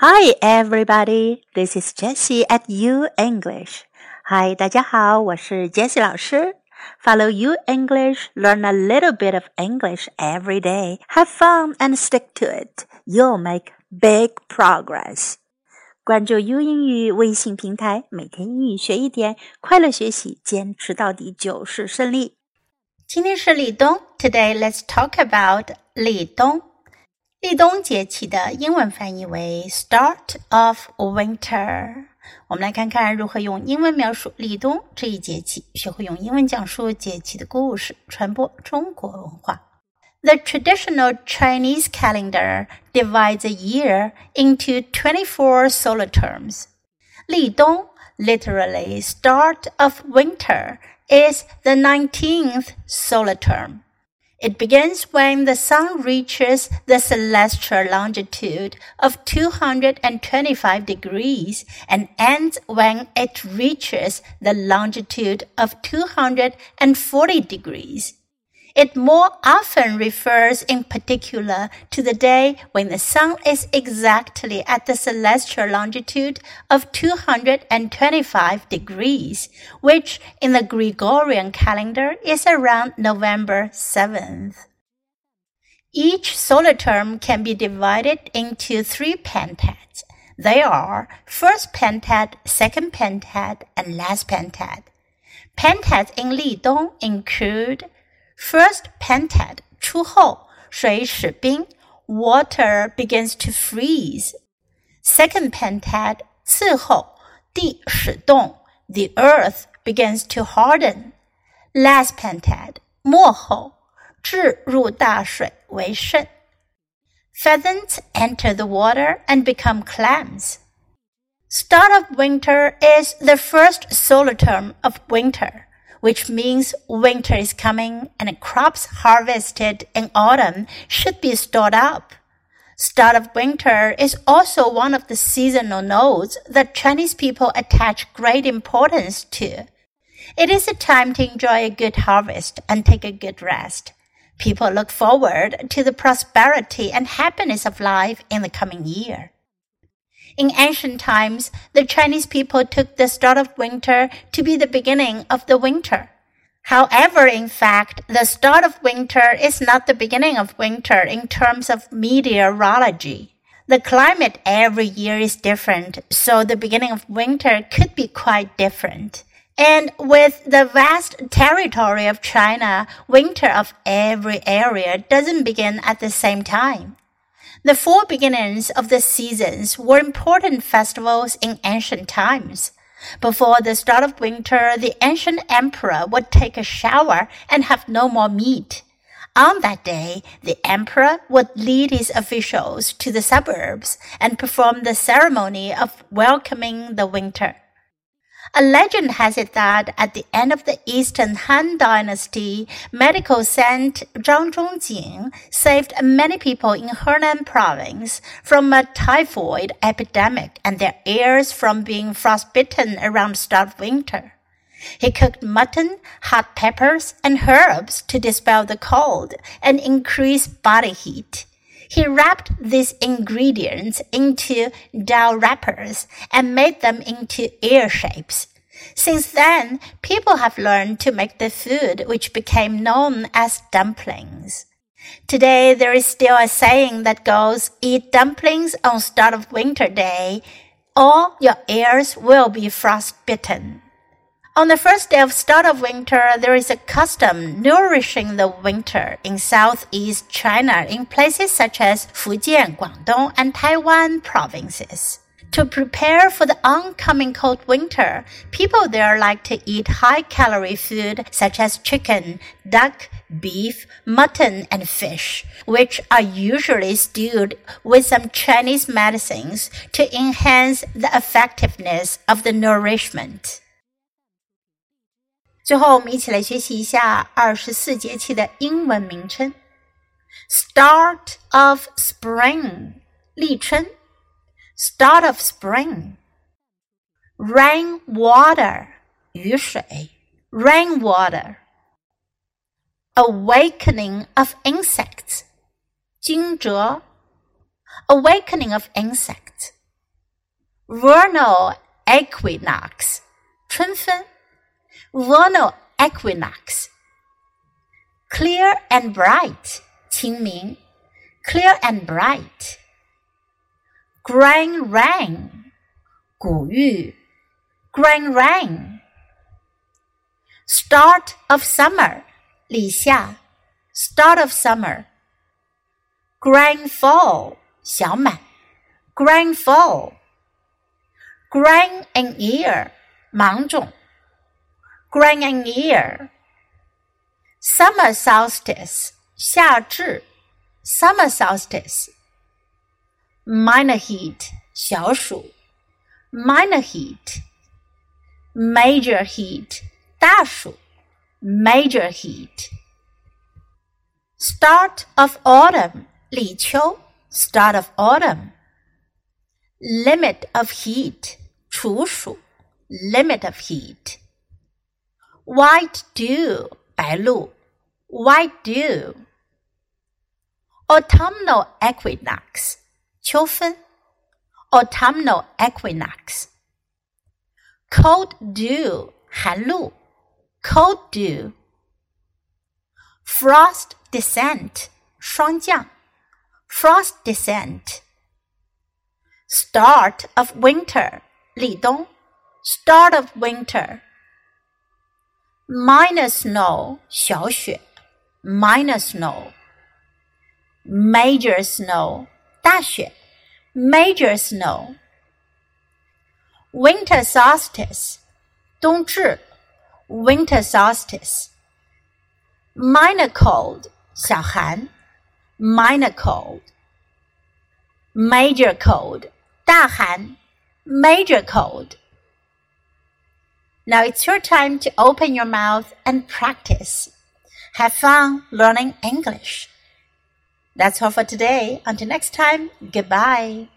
Hi, everybody. This is Jessie at U English. Hi, 大家好，我是 Jessie 老师。Follow U English, learn a little bit of English every day. Have fun and stick to it. You'll make big progress. 关注 U 英语微信平台，每天英语学一点，快乐学习，坚持到底就是胜利。今天是立冬，Today let's talk about 立冬。 立冬节气的英文翻译为 Start of Winter。我们来看看如何用英文描述立冬这一节气，学会用英文讲述节气的故事，传播中国文化。The traditional Chinese calendar divides a year into 24 solar terms. 立冬 literally start of winter is the 19th solar term. It begins when the sun reaches the celestial longitude of 225 degrees and ends when it reaches the longitude of 240 degrees. It more often refers in particular to the day when the sun is exactly at the celestial longitude of 225 degrees, which in the Gregorian calendar is around November 7th. Each solar term can be divided into three pentads. They are first pentad, second pentad, and last pentad. Pentads in Li Dong include first pentad water begins to freeze. Second pentad 次候，地始冻，the earth begins to harden. Last pentad 末候，雉入大水为蜃。Pheasants enter the water and become clams. Start of winter is the first solar term of winter which means winter is coming and crops harvested in autumn should be stored up. Start of winter is also one of the seasonal nodes that Chinese people attach great importance to. It is a time to enjoy a good harvest and take a good rest. People look forward to the prosperity and happiness of life in the coming year. In ancient times, the Chinese people took the start of winter to be the beginning of the winter. However, in fact, the start of winter is not the beginning of winter in terms of meteorology. The climate every year is different, so the beginning of winter could be quite different. And with the vast territory of China, winter of every area doesn't begin at the same time. The four beginnings of the seasons were important festivals in ancient times. Before the start of winter, the ancient emperor would take a shower and have no more meat. On that day, the emperor would lead his officials to the suburbs and perform the ceremony of welcoming the winter. A legend has it that at the end of the Eastern Han Dynasty, medical saint Zhang Zhongjing saved many people in Henan province from a typhoid epidemic and their heirs from being frostbitten around start of winter. He cooked mutton, hot peppers, and herbs to dispel the cold and increase body heat. He wrapped these ingredients into dough wrappers and made them into ear shapes. Since then, people have learned to make the food which became known as dumplings. Today, there is still a saying that goes, eat dumplings on start of winter day, or your ears will be frostbitten. On the first day of start of winter, there is a custom nourishing the winter in southeast China in places such as Fujian, Guangdong, and Taiwan provinces. To prepare for the oncoming cold winter, people there like to eat high calorie food such as chicken, duck, beef, mutton, and fish, which are usually stewed with some Chinese medicines to enhance the effectiveness of the nourishment. 最后，我们一起来学习一下二十四节气的英文名称：Start of Spring，立春；Start of Spring，Rain Water，雨水；Rain Water，Awakening of Insects，惊蛰；Awakening of Insects。 vernal equinox 春分 vernal equinox. Clear and bright, 清明. Clear and bright. Grain rain, 谷雨. Grain rain. Start of summer, 立夏. Start of summer. Grain full, 小满. Grain full. Grand and ear, 芒种。，grain and ear。Summer solstice 夏至，summer solstice。Minor heat 小暑，minor heat。Major heat 大暑，major heat。Start of autumn 立秋，start of autumn。Limit of heat 处暑，limit of heat。 White dew 白露，white dew。Autumnal equinox 秋分，autumnal equinox。Cold dew 寒露，cold dew。Frost descent 霜降，frost descent。Start of winter 立冬，start of winter。 minor snow 小雪，minor snow，major snow 大雪，major snow，winter solstice 冬至，winter solstice，minor cold 小寒，minor cold，major cold 大寒，major cold。Now it's your time to open your mouth and practice. Have fun learning English. That's all for today. Until next time, goodbye.